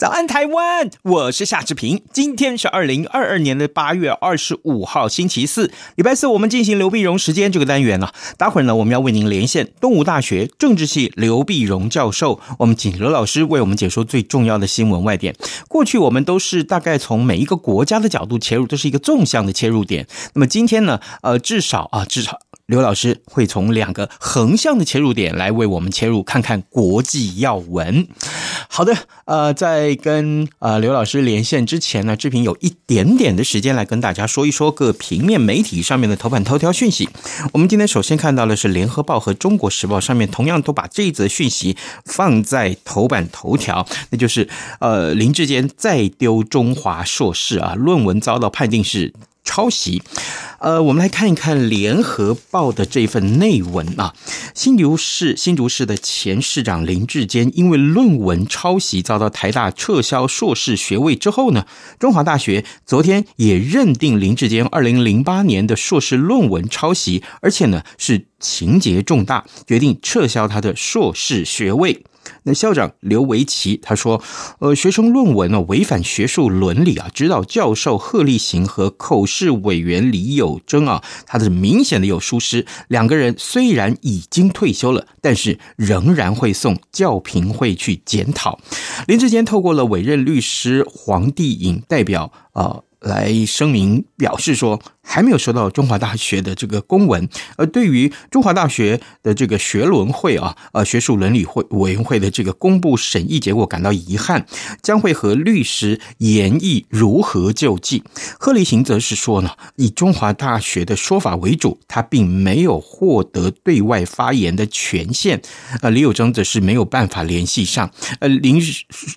早安，台湾！我是夏志平。今天是二零二二年的八月二十五号，星期四，礼拜四，我们进行刘碧荣时间这个单元啊。待会儿呢，我们要为您连线东吴大学政治系刘碧荣教授，我们请刘老师为我们解说最重要的新闻外电。过去我们都是大概从每一个国家的角度切入，都是一个纵向的切入点。那么今天呢，呃，至少啊，至少。刘老师会从两个横向的切入点来为我们切入，看看国际要闻。好的，呃，在跟呃刘老师连线之前呢，志平有一点点的时间来跟大家说一说各平面媒体上面的头版头条讯息。我们今天首先看到的是《联合报》和《中国时报》上面同样都把这一则讯息放在头版头条，那就是呃林志坚再丢中华硕士啊，论文遭到判定是抄袭，呃，我们来看一看《联合报》的这份内文啊。新竹市新竹市的前市长林志坚因为论文抄袭遭到台大撤销硕士学位之后呢，中华大学昨天也认定林志坚二零零八年的硕士论文抄袭，而且呢是情节重大，决定撤销他的硕士学位。那校长刘维奇他说：“呃，学生论文呢违反学术伦理啊，指导教授贺立行和口试委员李友珍啊，他是明显的有疏失。两个人虽然已经退休了，但是仍然会送教评会去检讨。”林志坚透过了委任律师黄帝颖代表啊。呃来声明表示说，还没有收到中华大学的这个公文，而对于中华大学的这个学伦会啊，呃，学术伦理会委员会的这个公布审议结果感到遗憾，将会和律师研议如何救济。贺立行则是说呢，以中华大学的说法为主，他并没有获得对外发言的权限。呃，李友珍则是没有办法联系上。呃，林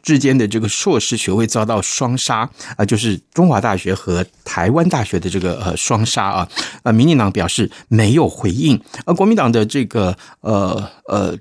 之间的这个硕士学位遭到双杀啊，就是中华。大学和台湾大学的这个呃双杀啊，呃，民进党表示没有回应，而国民党的这个呃呃。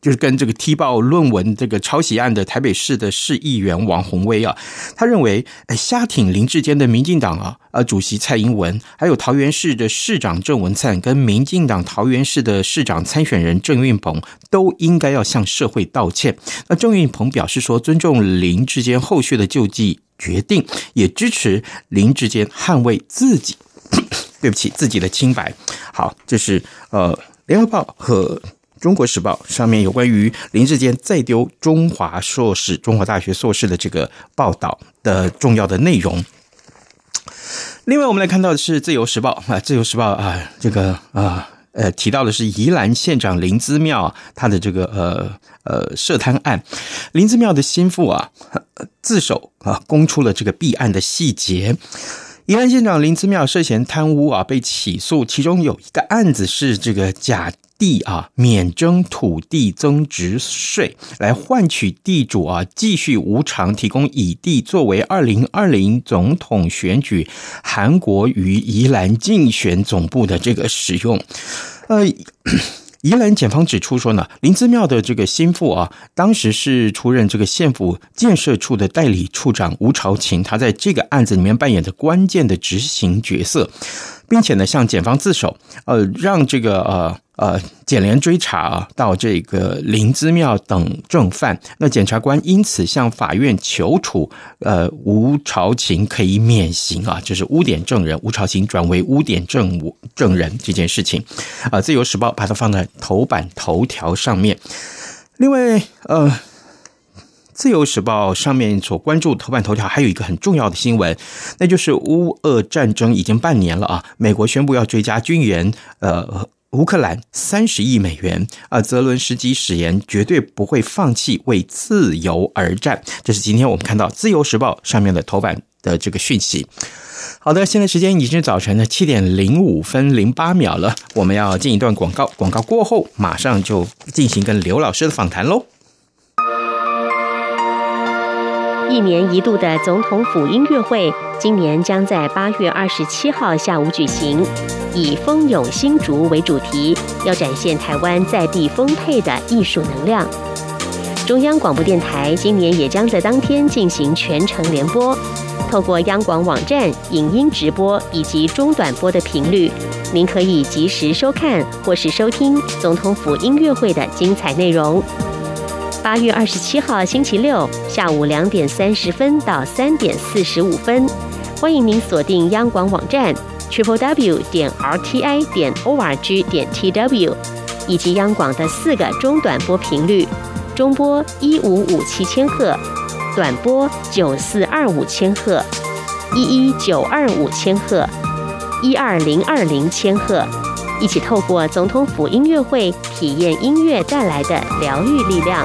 就是跟这个踢爆论文这个抄袭案的台北市的市议员王鸿薇啊，他认为，哎，瞎挺林志坚的民进党啊，呃，主席蔡英文，还有桃园市的市长郑文灿，跟民进党桃园市的市长参选人郑运鹏，都应该要向社会道歉。那郑运鹏表示说，尊重林志坚后续的救济决定，也支持林志坚捍卫自己，对不起，自己的清白。好，这是呃，联合报和。中国时报上面有关于林志坚再丢中华硕士、中华大学硕士的这个报道的重要的内容。另外，我们来看到的是自由时报啊，自由时报啊，这个啊呃提到的是宜兰县长林兹妙他的这个呃呃涉贪案，林兹妙的心腹啊自首啊，供出了这个弊案的细节。宜兰县长林兹妙涉嫌贪污啊，被起诉，其中有一个案子是这个假。地啊，免征土地增值税，来换取地主啊继续无偿提供乙地作为二零二零总统选举韩国瑜宜兰竞选总部的这个使用。呃，宜兰检方指出说呢，林姿妙的这个心腹啊，当时是出任这个县府建设处的代理处长吴朝琴，他在这个案子里面扮演着关键的执行角色。并且呢，向检方自首，呃，让这个呃呃检联追查啊，到这个林姿妙等正犯。那检察官因此向法院求处，呃，吴朝琴可以免刑啊，就是污点证人吴朝琴转为污点证证人这件事情，啊，《自由时报》把它放在头版头条上面。另外，呃。自由时报上面所关注头版头条还有一个很重要的新闻，那就是乌俄战争已经半年了啊，美国宣布要追加军援，呃，乌克兰三十亿美元啊，泽伦斯基誓言绝对不会放弃为自由而战，这是今天我们看到自由时报上面的头版的这个讯息。好的，现在时间已经是早晨的七点零五分零八秒了，我们要进一段广告，广告过后马上就进行跟刘老师的访谈喽。一年一度的总统府音乐会，今年将在八月二十七号下午举行，以“蜂拥新竹”为主题，要展现台湾在地丰沛的艺术能量。中央广播电台今年也将在当天进行全程联播，透过央广网站影音直播以及中短波的频率，您可以及时收看或是收听总统府音乐会的精彩内容。八月二十七号星期六下午两点三十分到三点四十五分，欢迎您锁定央广网站 triple w 点 r t i 点 o r g 点 t w，以及央广的四个中短波频率：中波一五五七千赫，短波九四二五千赫，一一九二五千赫，一二零二零千赫。一起透过总统府音乐会，体验音乐带来的疗愈力量。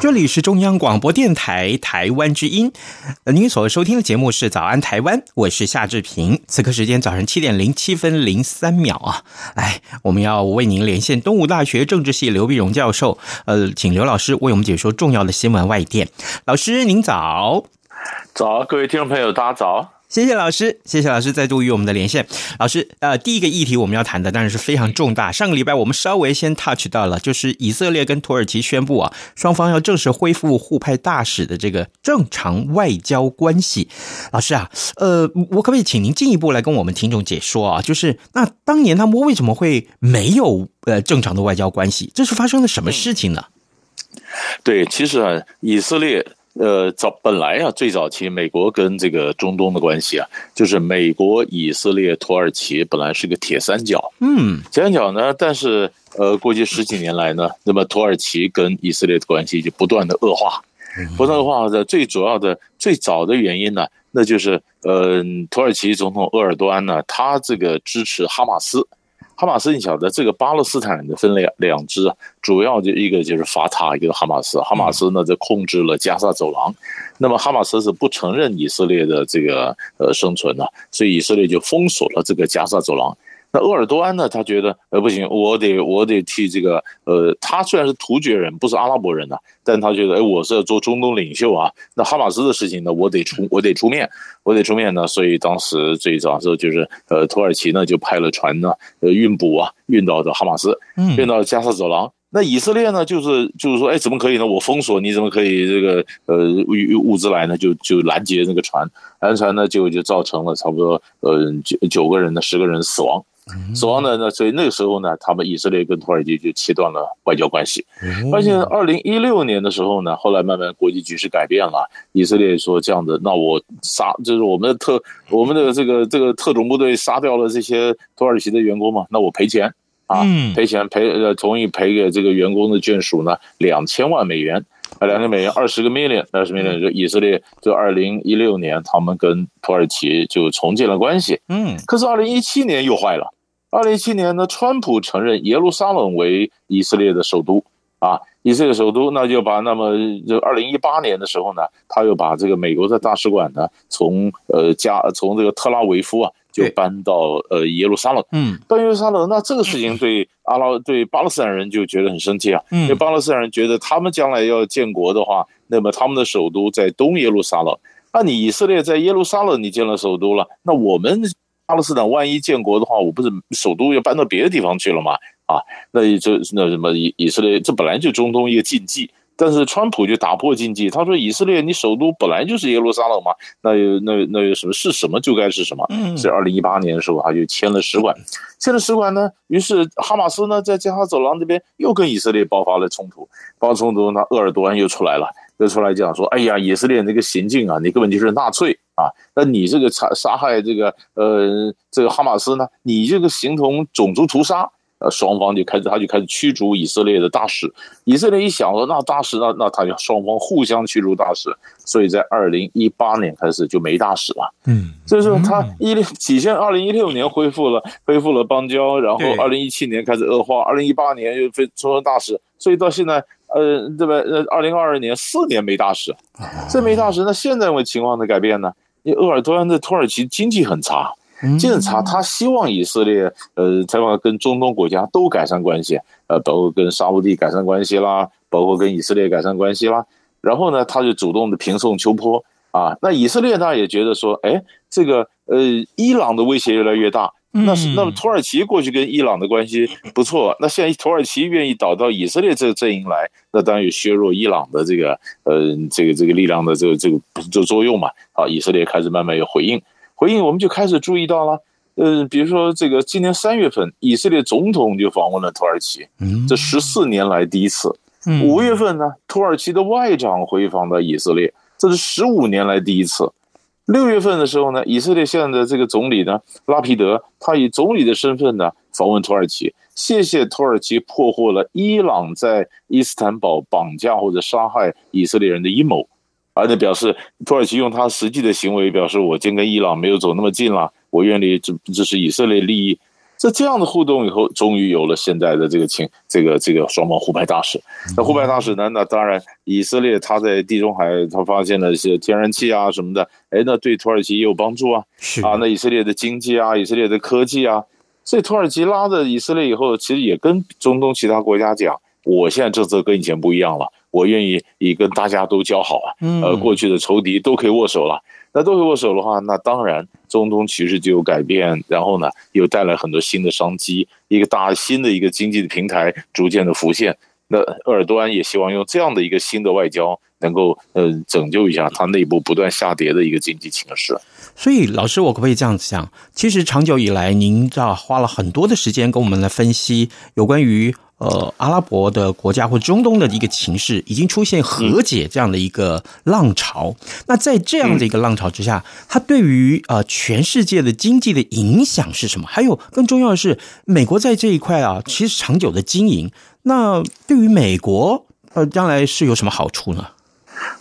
这里是中央广播电台台湾之音，您所收听的节目是《早安台湾》，我是夏志平。此刻时间早上七点零七分零三秒啊，来，我们要为您连线东吴大学政治系刘碧荣教授，呃，请刘老师为我们解说重要的新闻外电。老师您早，早，各位听众朋友，大家早。谢谢老师，谢谢老师再度与我们的连线。老师，呃，第一个议题我们要谈的当然是非常重大。上个礼拜我们稍微先 touch 到了，就是以色列跟土耳其宣布啊，双方要正式恢复互派大使的这个正常外交关系。老师啊，呃，我可不可以请您进一步来跟我们听众解说啊？就是那当年他们为什么会没有呃正常的外交关系？这是发生了什么事情呢？对，其实啊，以色列。呃，早本来啊，最早期美国跟这个中东的关系啊，就是美国、以色列、土耳其本来是个铁三角。嗯，铁三角呢，但是呃，过去十几年来呢，那么土耳其跟以色列的关系就不断的恶化，不断恶化的最主要的最早的原因呢，那就是呃，土耳其总统鄂尔多安呢，他这个支持哈马斯。哈马斯，你晓得这个巴勒斯坦人的分两两支啊，主要就一个就是法塔，一个哈马斯。哈马斯呢，就控制了加沙走廊，那么哈马斯是不承认以色列的这个呃生存的，所以以色列就封锁了这个加沙走廊。那鄂尔多安呢？他觉得呃不行，我得我得替这个呃，他虽然是突厥人，不是阿拉伯人呐、啊，但他觉得哎，我是要做中东领袖啊。那哈马斯的事情呢，我得出我得出面，我得出面呢。所以当时最早的时候就是呃，土耳其呢就派了船呢，呃，运补啊，运到的哈马斯，运到加沙走廊。嗯、那以色列呢，就是就是说，哎，怎么可以呢？我封锁，你怎么可以这个呃物物资来呢？就就拦截那个船，拦船呢就就造成了差不多呃九九个人的十个人死亡。死亡的那，所以那个时候呢，他们以色列跟土耳其就切断了外交关系。而且二零一六年的时候呢，后来慢慢国际局势改变了，以色列说这样的，那我杀就是我们的特我们的这个这个特种部队杀掉了这些土耳其的员工嘛，那我赔钱啊，赔钱赔呃同意赔给这个员工的眷属呢两千万美元啊，两千美元二十个 million 二十 million 就以色列就二零一六年他们跟土耳其就重建了关系。嗯，可是二零一七年又坏了。二零一七年呢，川普承认耶路撒冷为以色列的首都。啊，以色列首都，那就把那么就二零一八年的时候呢，他又把这个美国的大使馆呢，从呃加从这个特拉维夫啊，就搬到呃耶路撒冷。嗯，搬耶路撒冷，那这个事情对阿拉对巴勒斯坦人就觉得很生气啊，因为巴勒斯坦人觉得他们将来要建国的话，那么他们的首都在东耶路撒冷，那你以色列在耶路撒冷你建了首都了，那我们。巴勒斯坦万一建国的话，我不是首都要搬到别的地方去了吗？啊，那就那什么以以色列，这本来就中东一个禁忌，但是川普就打破禁忌，他说：“以色列，你首都本来就是耶路撒冷嘛，那有那那有什么是什么就该是什么。”嗯，是二零一八年的时候，他就签了使馆，签了使馆呢，于是哈马斯呢在加沙走廊这边又跟以色列爆发了冲突，爆发冲突，那鄂尔多安又出来了，就出来讲说：“哎呀，以色列那个行径啊，你根本就是纳粹啊！那你这个杀杀害这个呃这个哈马斯呢，你这个形同种族屠杀。”呃，双方就开始，他就开始驱逐以色列的大使。以色列一想说，那大使，那那他就双方互相驱逐大使。所以在二零一八年开始就没大使了。嗯，所以说他一零几千，二零一六年恢复了，恢复了邦交，然后二零一七年开始恶化，二零一八年又非出了大使。所以到现在，呃，对吧？呃，二零二二年四年没大使，这没大使，那现在为情况的改变呢？因为鄂尔多安的土耳其经济很差。检查，他希望以色列，呃，采访跟中东国家都改善关系，呃，包括跟沙乌地改善关系啦，包括跟以色列改善关系啦。然后呢，他就主动的平送秋波啊。那以色列呢也觉得说，哎，这个呃，伊朗的威胁越来越大。那是那么土耳其过去跟伊朗的关系不错，那现在土耳其愿意倒到以色列这个阵营来，那当然有削弱伊朗的这个呃这个这个力量的这个这个这个作用嘛。啊，以色列开始慢慢有回应。回应我们就开始注意到了，呃，比如说这个今年三月份，以色列总统就访问了土耳其，这十四年来第一次。五月份呢，土耳其的外长回访到以色列，这是十五年来第一次。六月份的时候呢，以色列现在的这个总理呢，拉皮德，他以总理的身份呢访问土耳其，谢谢土耳其破获了伊朗在伊斯坦堡绑架或者杀害以色列人的阴谋。而且表示，土耳其用他实际的行为表示，我今跟伊朗没有走那么近了，我愿意支支持以色列利益。在这样的互动以后，终于有了现在的这个情，这个这个双方互派大使。那互派大使呢？那当然，以色列他在地中海他发现了一些天然气啊什么的，哎，那对土耳其也有帮助啊。是啊，那以色列的经济啊，以色列的科技啊，所以土耳其拉着以色列以后，其实也跟中东其他国家讲，我现在政策跟以前不一样了。我愿意以跟大家都交好啊，呃，过去的仇敌都可以握手了。那都可以握手的话，那当然中东其实就有改变，然后呢，又带来很多新的商机，一个大新的一个经济的平台逐渐的浮现。那鄂尔多安也希望用这样的一个新的外交，能够呃拯救一下他内部不断下跌的一个经济形势。所以，老师，我可不可以这样子讲？其实长久以来，您知道花了很多的时间跟我们来分析有关于。呃，阿拉伯的国家或中东的一个情势，已经出现和解这样的一个浪潮。嗯、那在这样的一个浪潮之下，它对于呃全世界的经济的影响是什么？还有更重要的是，美国在这一块啊，其实长久的经营，那对于美国呃将来是有什么好处呢？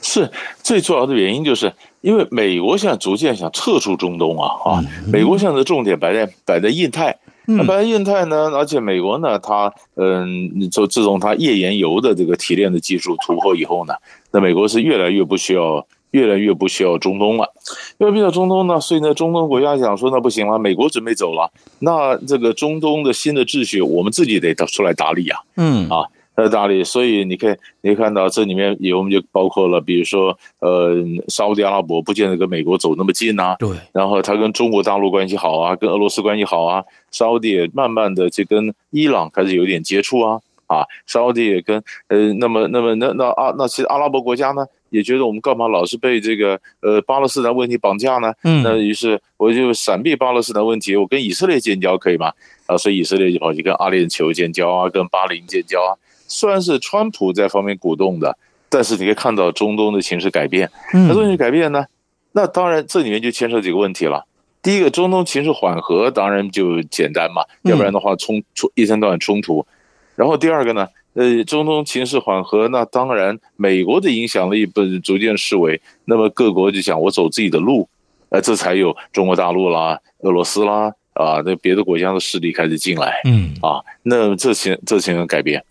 是最主要的原因，就是因为美国现在逐渐想撤出中东啊啊，嗯、美国现在的重点摆在摆在印太。那摆在印太呢，而且美国呢，它嗯，就自从它页岩油的这个提炼的技术突破以后呢，那美国是越来越不需要，越来越不需要中东了。因为比较中东呢，所以呢，中东国家想说，那不行了，美国准备走了，那这个中东的新的秩序，我们自己得出来打理呀。嗯啊。在哪里？所以你可以，你看到这里面有，我们就包括了，比如说，呃，沙乌地阿拉伯不见得跟美国走那么近呐。对。然后他跟中国大陆关系好啊，跟俄罗斯关系好啊。沙乌地也慢慢的就跟伊朗开始有点接触啊。啊，沙乌地也跟呃，那么那么那那啊，那其实阿拉伯国家呢，也觉得我们干嘛老是被这个呃巴勒斯坦问题绑架呢？嗯。那于是我就闪避巴勒斯坦问题，我跟以色列建交可以吗？啊，所以以色列就跑去跟阿联酋建交啊，跟巴林建交啊。虽然是川普在方面鼓动的，但是你可以看到中东的形势改变。那东西改变呢？那当然这里面就牵涉几个问题了。第一个，中东情势缓和，当然就简单嘛，要不然的话冲冲一天到晚冲突。然后第二个呢，呃，中东情势缓和，那当然美国的影响力不逐渐式微，那么各国就想我走自己的路，呃，这才有中国大陆啦、俄罗斯啦啊，那别的国家的势力开始进来。嗯啊，那这些这些改变。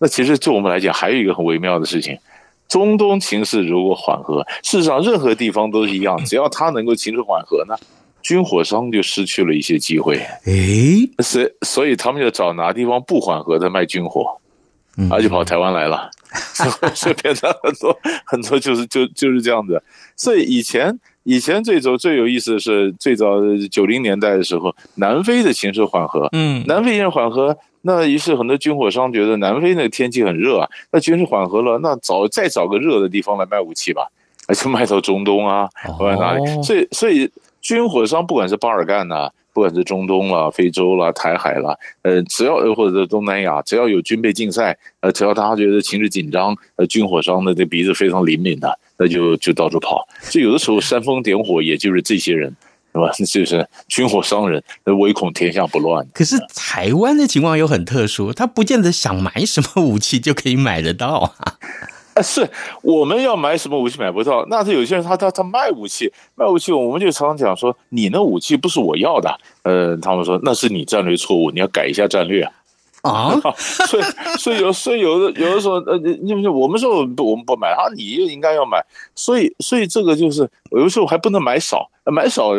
那其实就我们来讲，还有一个很微妙的事情，中东情势如果缓和，事实上任何地方都是一样，只要它能够情势缓和呢，军火商就失去了一些机会。诶，所以所以他们就找哪地方不缓和的卖军火，而且跑台湾来了，所以变成很多很多就是就就是这样子。所以以前。以前最早最有意思的是最早九零年代的时候，南非的形势缓和，嗯，南非形势缓和，那于是很多军火商觉得南非那个天气很热啊，那军事缓和了，那找再找个热的地方来卖武器吧，就卖到中东啊，或者哪里？所以所以军火商不管是巴尔干呐、啊。不管是中东啦、非洲啦、台海啦，呃，只要或者东南亚，只要有军备竞赛，呃，只要大家觉得情势紧张，呃，军火商的这鼻子非常灵敏的，那就就到处跑。就有的时候煽风点火，也就是这些人，是吧？就是军火商人，唯恐天下不乱。可是台湾的情况又很特殊，他不见得想买什么武器就可以买得到啊。是我们要买什么武器买不到，那是有些人他他他卖武器卖武器，我们就常常讲说，你那武器不是我要的，呃，他们说那是你战略错误，你要改一下战略啊。啊 所以所以有所以有的有的时候呃，因为我们说我们不我们不买啊，你也应该要买，所以所以这个就是有的时候还不能买少，买少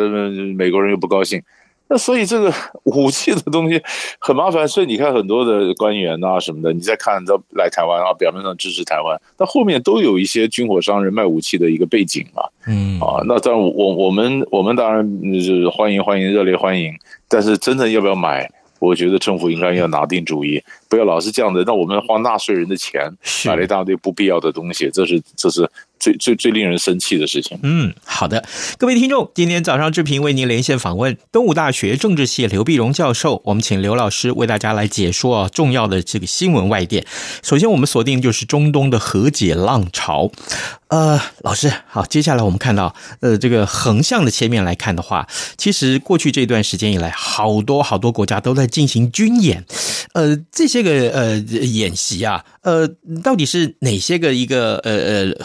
美国人又不高兴。那所以这个 武器的东西很麻烦，所以你看很多的官员啊什么的，你再看到来台湾啊，表面上支持台湾，但后面都有一些军火商人卖武器的一个背景嘛。嗯啊，那当然我我们我们当然是欢迎欢迎热烈欢迎，但是真正要不要买？我觉得政府应该要拿定主意，不要老是这样的，让我们花纳税人的钱买了一大堆不必要的东西，这是这是最最最令人生气的事情。嗯，好的，各位听众，今天早上志平为您连线访问东吴大学政治系刘碧荣教授，我们请刘老师为大家来解说啊重要的这个新闻外电。首先，我们锁定就是中东的和解浪潮。呃，老师好，接下来我们看到，呃，这个横向的切面来看的话，其实过去这段时间以来，好多好多国家都在进行军演，呃，这些个呃演习啊，呃，到底是哪些个一个呃呃，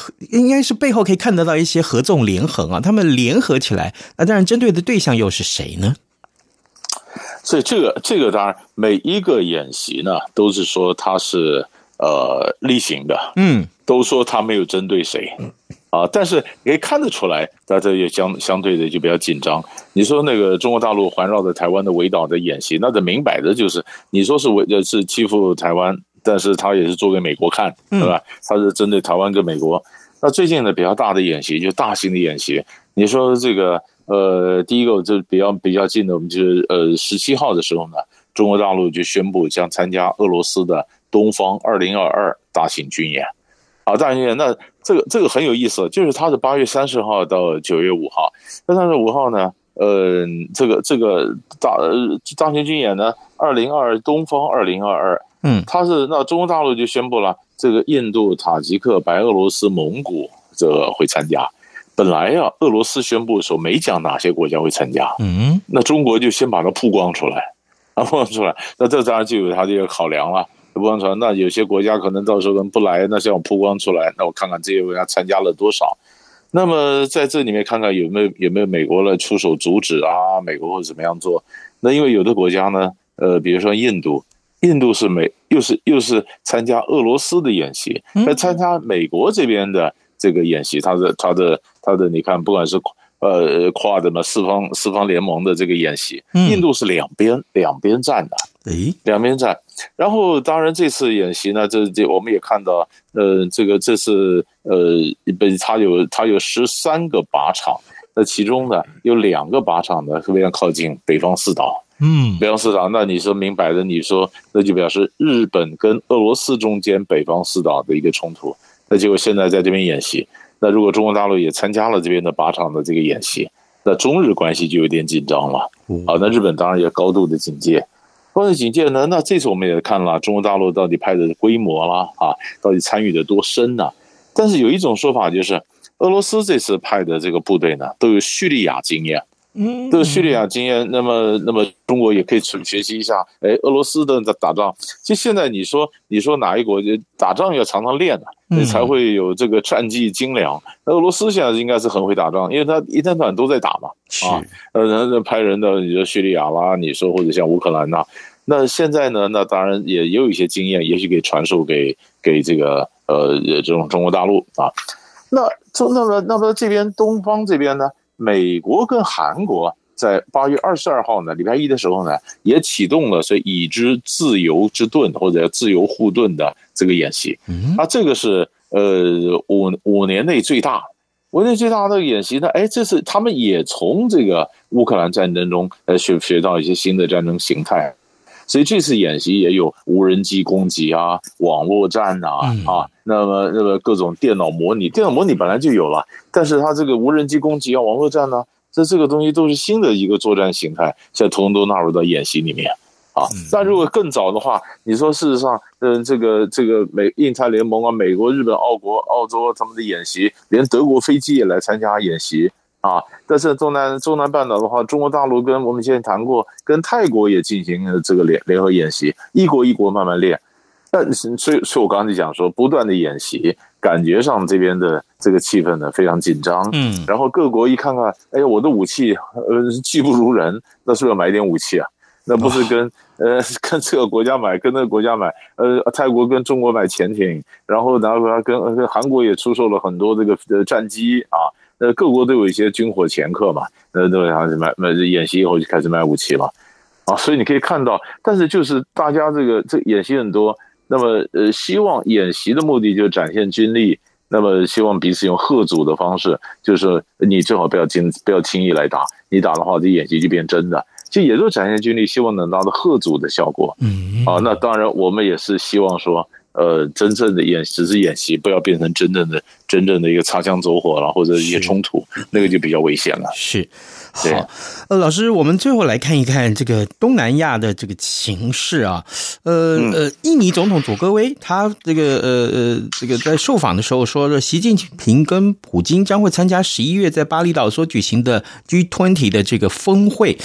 应该是背后可以看得到一些合纵连横啊，他们联合起来，那当然针对的对象又是谁呢？所以这个这个当然每一个演习呢，都是说它是呃例行的，嗯。都说他没有针对谁，啊，但是可以看得出来，大家也相相对的就比较紧张。你说那个中国大陆环绕着台湾的围岛的演习，那这明摆着就是你说是围是欺负台湾，但是他也是做给美国看，对吧？他是针对台湾跟美国。那最近呢比较大的演习，就大型的演习，你说这个呃，第一个就比较比较近的，我们就是呃十七号的时候呢，中国大陆就宣布将参加俄罗斯的东方二零二二大型军演。啊，大型军演，那这个这个很有意思，就是它是八月三十号到九月五号，那三十五号呢，呃，这个这个大呃大型军演呢，二零二东方二零二二，嗯，他是那中国大陆就宣布了，这个印度、塔吉克、白俄罗斯、蒙古这个会参加。本来呀、啊，俄罗斯宣布的时候没讲哪些国家会参加，嗯，那中国就先把它曝光出来，啊，曝光出来，那这当然就有它这个考量了。曝光出来，那有些国家可能到时候能不来，那像我曝光出来，那我看看这些国家参加了多少。那么在这里面看看有没有有没有美国来出手阻止啊？美国会怎么样做？那因为有的国家呢，呃，比如说印度，印度是美又是又是参加俄罗斯的演习，那参加美国这边的这个演习，他的他的他的，你看，不管是。呃，跨的嘛，四方四方联盟的这个演习，印度是两边、嗯、两边站的，诶，两边站。然后，当然这次演习呢，这这我们也看到，呃，这个这次呃，被它有它有十三个靶场，那其中呢有两个靶场呢非常靠近北方四岛，嗯，北方四岛，那你说明摆着，你说那就表示日本跟俄罗斯中间北方四岛的一个冲突，那结果现在在这边演习。那如果中国大陆也参加了这边的靶场的这个演习，那中日关系就有点紧张了。啊，那日本当然也高度的警戒，高度警戒呢。那这次我们也看了中国大陆到底派的规模啦，啊，到底参与的多深呢？但是有一种说法就是，俄罗斯这次派的这个部队呢，都有叙利亚经验。嗯，这个叙利亚经验，那么那么中国也可以学学习一下。哎，俄罗斯的打仗，其实现在你说你说哪一国就打仗要常常练的，你才会有这个战绩精良。那俄罗斯现在应该是很会打仗，因为他一天到晚都在打嘛。啊，呃，人家派人的，你说叙利亚啦，你说或者像乌克兰呐，那现在呢，那当然也也有一些经验，也许可以传授给给这个呃这种中国大陆啊。那这那么那么这边东方这边呢？美国跟韩国在八月二十二号呢，礼拜一的时候呢，也启动了所以已知自由之盾或者自由护盾的这个演习。嗯，啊，这个是呃五五年内最大五年内最大的演习呢。哎，这次他们也从这个乌克兰战争中呃学学到一些新的战争形态。所以这次演习也有无人机攻击啊，网络战啊，嗯、啊，那么那个各种电脑模拟，电脑模拟本来就有了，但是它这个无人机攻击啊，网络战呢、啊，这这个东西都是新的一个作战形态，现在统统都纳入到演习里面啊。那如果更早的话，你说事实上，嗯，这个这个美印太联盟啊，美国、日本、澳国、澳洲他们的演习，连德国飞机也来参加演习。啊，但是中南中南半岛的话，中国大陆跟我们现在谈过，跟泰国也进行了这个联联合演习，一国一国慢慢练。但所以，所以我刚才讲说，不断的演习，感觉上这边的这个气氛呢非常紧张。嗯，然后各国一看看，哎呀，我的武器呃技不如人，那是不是要买点武器啊？那不是跟呃 跟这个国家买，跟那个国家买，呃泰国跟中国买潜艇，然后然后跟跟韩国也出售了很多这个呃战机啊。呃，各国都有一些军火掮客嘛，那，都开始买买演习以后就开始卖武器了，啊，所以你可以看到，但是就是大家这个这演习很多，那么呃，希望演习的目的就展现军力，那么希望彼此用吓阻的方式，就是说你最好不要轻不要轻易来打，你打的话，这演习就变真的，就也就展现军力，希望能达到吓阻的效果。嗯，啊，那当然我们也是希望说。呃，真正的演只是演习，不要变成真正的、真正的一个擦枪走火了，或者一些冲突，那个就比较危险了。是。好，呃，老师，我们最后来看一看这个东南亚的这个情势啊。呃呃，印尼总统佐科威他这个呃呃这个在受访的时候说，说习近平跟普京将会参加十一月在巴厘岛所举行的 G20 的这个峰会。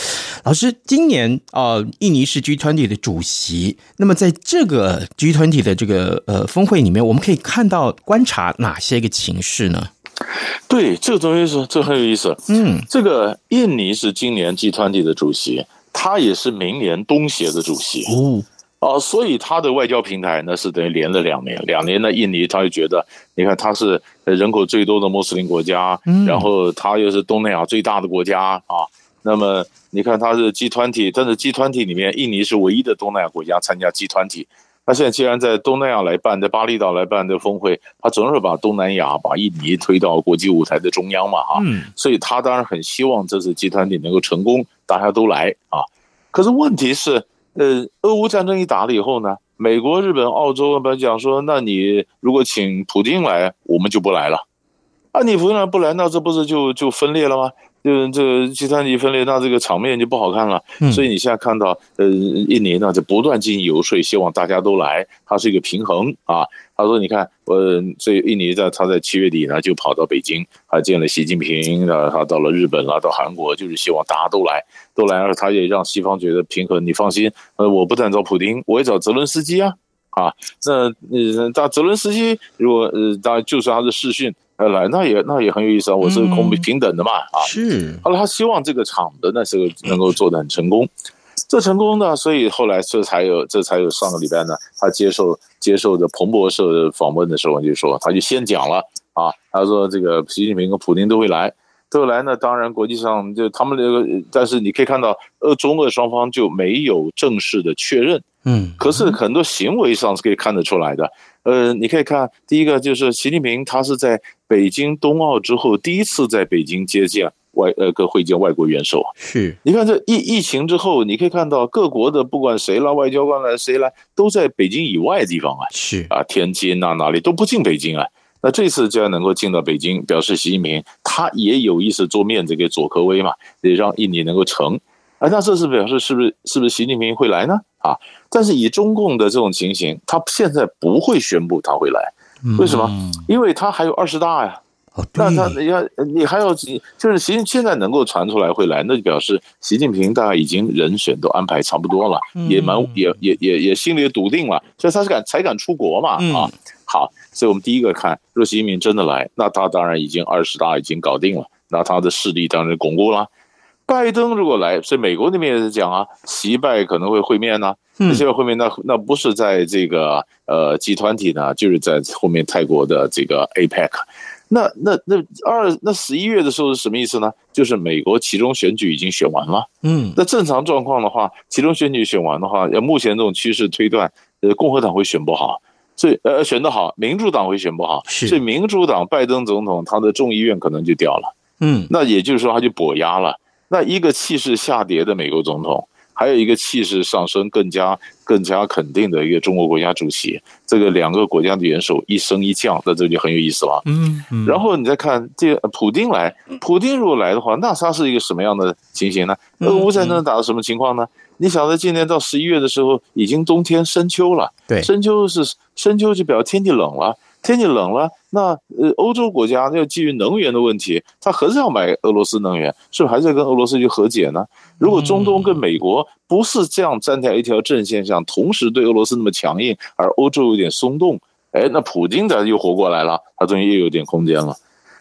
老师，今年啊，呃，印尼是 G20 的主席。那么在这个 G20 的这个呃峰会里面，我们可以看到观察哪些个情势呢？对，这个东西是这很有意思。嗯，这个印尼是今年 G 团体的主席，他也是明年东协的主席。哦，啊，所以他的外交平台呢是等于连了两年。两年呢印尼，他就觉得，你看他是人口最多的穆斯林国家，然后他又是东南亚最大的国家啊。那么你看他是集团体但是集团体里面，印尼是唯一的东南亚国家参加 G20。他现在既然在东南亚来办，在巴厘岛来办的峰会，他总是把东南亚、把印尼推到国际舞台的中央嘛，哈，所以他当然很希望这次集团体能够成功，大家都来啊。可是问题是，呃，俄乌战争一打了以后呢，美国、日本、澳洲本来讲说，那你如果请普京来，我们就不来了。啊，你普丁来不来，那这不是就就分裂了吗？就这个集团体分裂，那这个场面就不好看了。所以你现在看到，呃，印尼呢就不断进行游说，希望大家都来，它是一个平衡啊。他说：“你看，呃，所以印尼在他在七月底呢就跑到北京，还见了习近平，然后他到了日本了，到韩国，就是希望大家都来，都来，而他也让西方觉得平衡。你放心，呃，我不但找普京，我也找泽伦斯基啊，啊，那呃，到泽伦斯基如果呃，当然就算他是视讯。”来，那也那也很有意思啊！我是公平平等的嘛，嗯、啊，是。后来他希望这个厂的那时候能够做得很成功，这成功呢，所以后来这才有这才有上个礼拜呢，他接受接受的彭博社的访问的时候就说，他就先讲了啊，他说这个习近平跟普京都会来，都会来呢。当然国际上就他们这个，但是你可以看到，呃，中俄双方就没有正式的确认，嗯，可是很多行为上是可以看得出来的。呃，你可以看第一个就是习近平，他是在北京冬奥之后第一次在北京接见外呃，跟会见外国元首。是，你看这疫疫情之后，你可以看到各国的不管谁来外交官来谁来，都在北京以外的地方啊。是啊，天津呐、啊、哪里都不进北京啊。那这次既然能够进到北京，表示习近平他也有意思做面子给佐科威嘛，也让印尼能够成。啊，那这是表示是不是是不是习近平会来呢？啊，但是以中共的这种情形，他现在不会宣布他会来，为什么？因为他还有二十大呀。那他你看，你还有就是习现在能够传出来会来，那就表示习近平大概已经人选都安排差不多了，也蛮也也也也心里也笃定了，所以他是敢才敢出国嘛。啊，好，所以我们第一个看，若习近平真的来，那他当然已经二十大已经搞定了，那他的势力当然巩固了。拜登如果来，所以美国那边也在讲啊，习拜可能会会面呢、啊。那现在会面，那那不是在这个呃集团体呢，就是在后面泰国的这个 APEC。那那那二那十一月的时候是什么意思呢？就是美国其中选举已经选完了。嗯，那正常状况的话，其中选举选完的话，要目前这种趋势推断，呃，共和党会选不好，所以呃选得好，民主党会选不好，所以民主党拜登总统他的众议院可能就掉了。嗯，那也就是说他就跛压了。那一个气势下跌的美国总统，还有一个气势上升更加更加肯定的一个中国国家主席，这个两个国家的元首一升一降，那这就很有意思了。嗯嗯。然后你再看这普丁来，普丁如果来的话，那他是一个什么样的情形呢？俄乌战争打到什么情况呢？你晓得今年到十一月的时候，已经冬天深秋了。对，深秋是深秋，就表示天气冷了。天气冷了，那呃，欧洲国家要基于能源的问题，他还是要买俄罗斯能源，是不是还是要跟俄罗斯去和解呢？如果中东跟美国不是这样站在一条阵线上，同时对俄罗斯那么强硬，而欧洲有点松动，哎，那普京的又活过来了，他终于又有点空间了。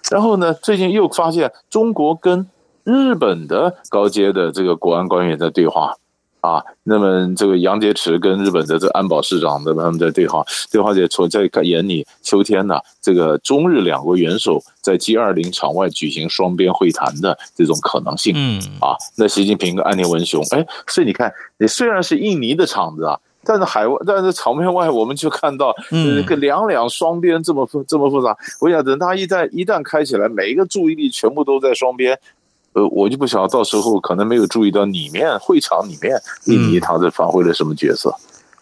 然后呢，最近又发现中国跟日本的高阶的这个国安官员在对话。啊，那么这个杨洁篪跟日本的这个安保市长，的他们在对话，对话也说在眼里，秋天呢，这个中日两国元首在 G20 场外举行双边会谈的这种可能性。嗯，啊，那习近平跟安田文雄，哎，所以你看，你虽然是印尼的场子啊，但是海外，但是场面外，我们就看到，这个两两双边这么复这么复杂。我想等他一旦一旦开起来，每一个注意力全部都在双边。呃，我就不晓得到时候可能没有注意到里面会场里面印尼他在发挥了什么角色，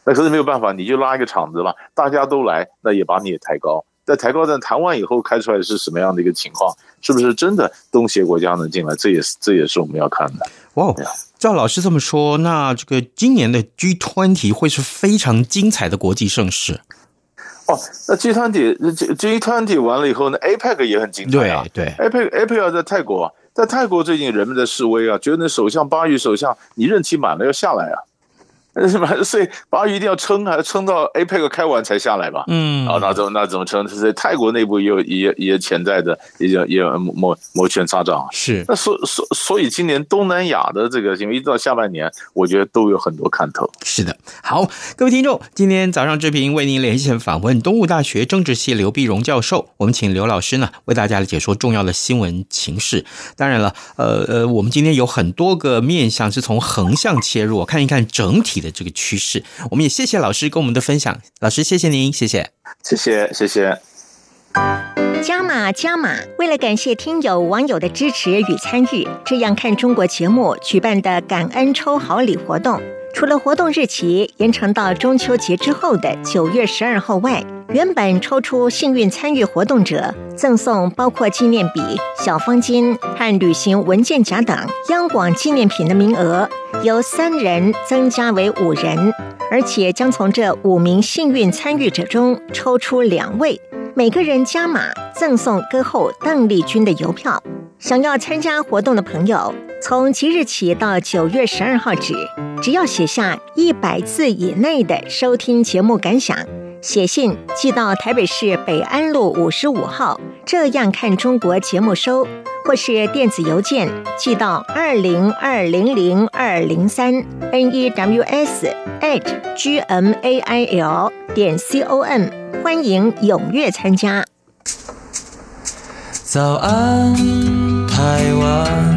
那可是没有办法，你就拉一个场子吧，大家都来，那也把你也抬高，在抬高，但谈完以后开出来是什么样的一个情况？是不是真的东协国家能进来？这也是这也是我们要看的。哇，照老师这么说，那这个今年的 G20 会是非常精彩的国际盛事。哦，那 G20 G20 完了以后呢，APEC 也很精彩啊。对，对，APEC APEC 要在泰国。在泰国最近人们的示威啊，觉得首相巴育首相，你任期满了要下来啊。是吧？所以巴育一定要撑，啊撑到 APEC 开完才下来吧？嗯，啊，那怎么那怎么撑？是在泰国内部也有也也潜在的，也有也有摩摩拳擦掌。是，那所所所以今年东南亚的这个，因为一直到下半年，我觉得都有很多看头。是的，好，各位听众，今天早上志平为您连线访问东吴大学政治系刘碧荣教授，我们请刘老师呢为大家来解说重要的新闻情势。当然了，呃呃，我们今天有很多个面向是从横向切入，看一看整体的。这个趋势，我们也谢谢老师跟我们的分享。老师，谢谢您，谢谢，谢谢，谢谢。加码加码！为了感谢听友网友的支持与参与，这样看中国节目举办的感恩抽好礼活动，除了活动日期延长到中秋节之后的九月十二号外，原本抽出幸运参与活动者，赠送包括纪念笔、小方巾和旅行文件夹等央广纪念品的名额，由三人增加为五人，而且将从这五名幸运参与者中抽出两位，每个人加码赠送歌后邓丽君的邮票。想要参加活动的朋友，从即日起到九月十二号止，只要写下一百字以内的收听节目感想。写信寄到台北市北安路五十五号，这样看中国节目收，或是电子邮件寄到二零二零零二零三 n e w s at g m a i l 点 c o m，欢迎踊跃参加。早安，台湾，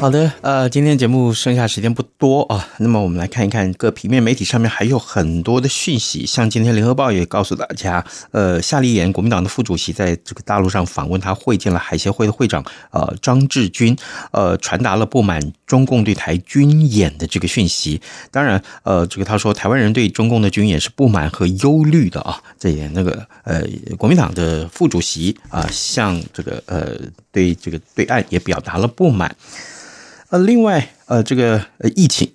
好的，呃，今天节目剩下时间不多啊，那么我们来看一看各平面媒体上面还有很多的讯息，像今天联合报也告诉大家，呃，夏立言国民党的副主席在这个大陆上访问，他会见了海协会的会长，呃，张志军，呃，传达了不满中共对台军演的这个讯息。当然，呃，这个他说台湾人对中共的军演是不满和忧虑的啊，这也那个呃，国民党的副主席啊，向这个呃对这个对岸也表达了不满。呃，另外，呃，这个呃疫情，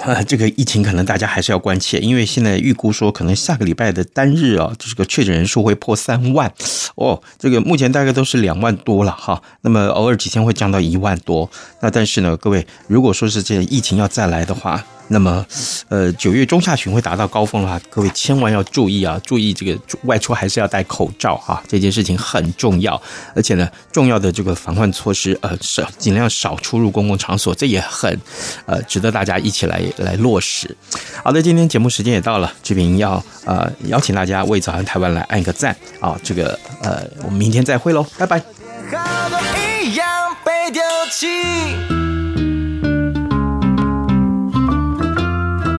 啊，这个疫情可能大家还是要关切，因为现在预估说可能下个礼拜的单日啊，这个确诊人数会破三万，哦，这个目前大概都是两万多了哈，那么偶尔几天会降到一万多，那但是呢，各位如果说是这疫情要再来的话，那么，呃，九月中下旬会达到高峰的话，各位千万要注意啊！注意这个外出还是要戴口罩哈，这件事情很重要。而且呢，重要的这个防范措施，呃，少尽量少出入公共场所，这也很，呃，值得大家一起来来落实。好的，今天节目时间也到了，志平要呃邀请大家为早安台湾来按个赞啊！这个呃，我们明天再会喽，拜拜。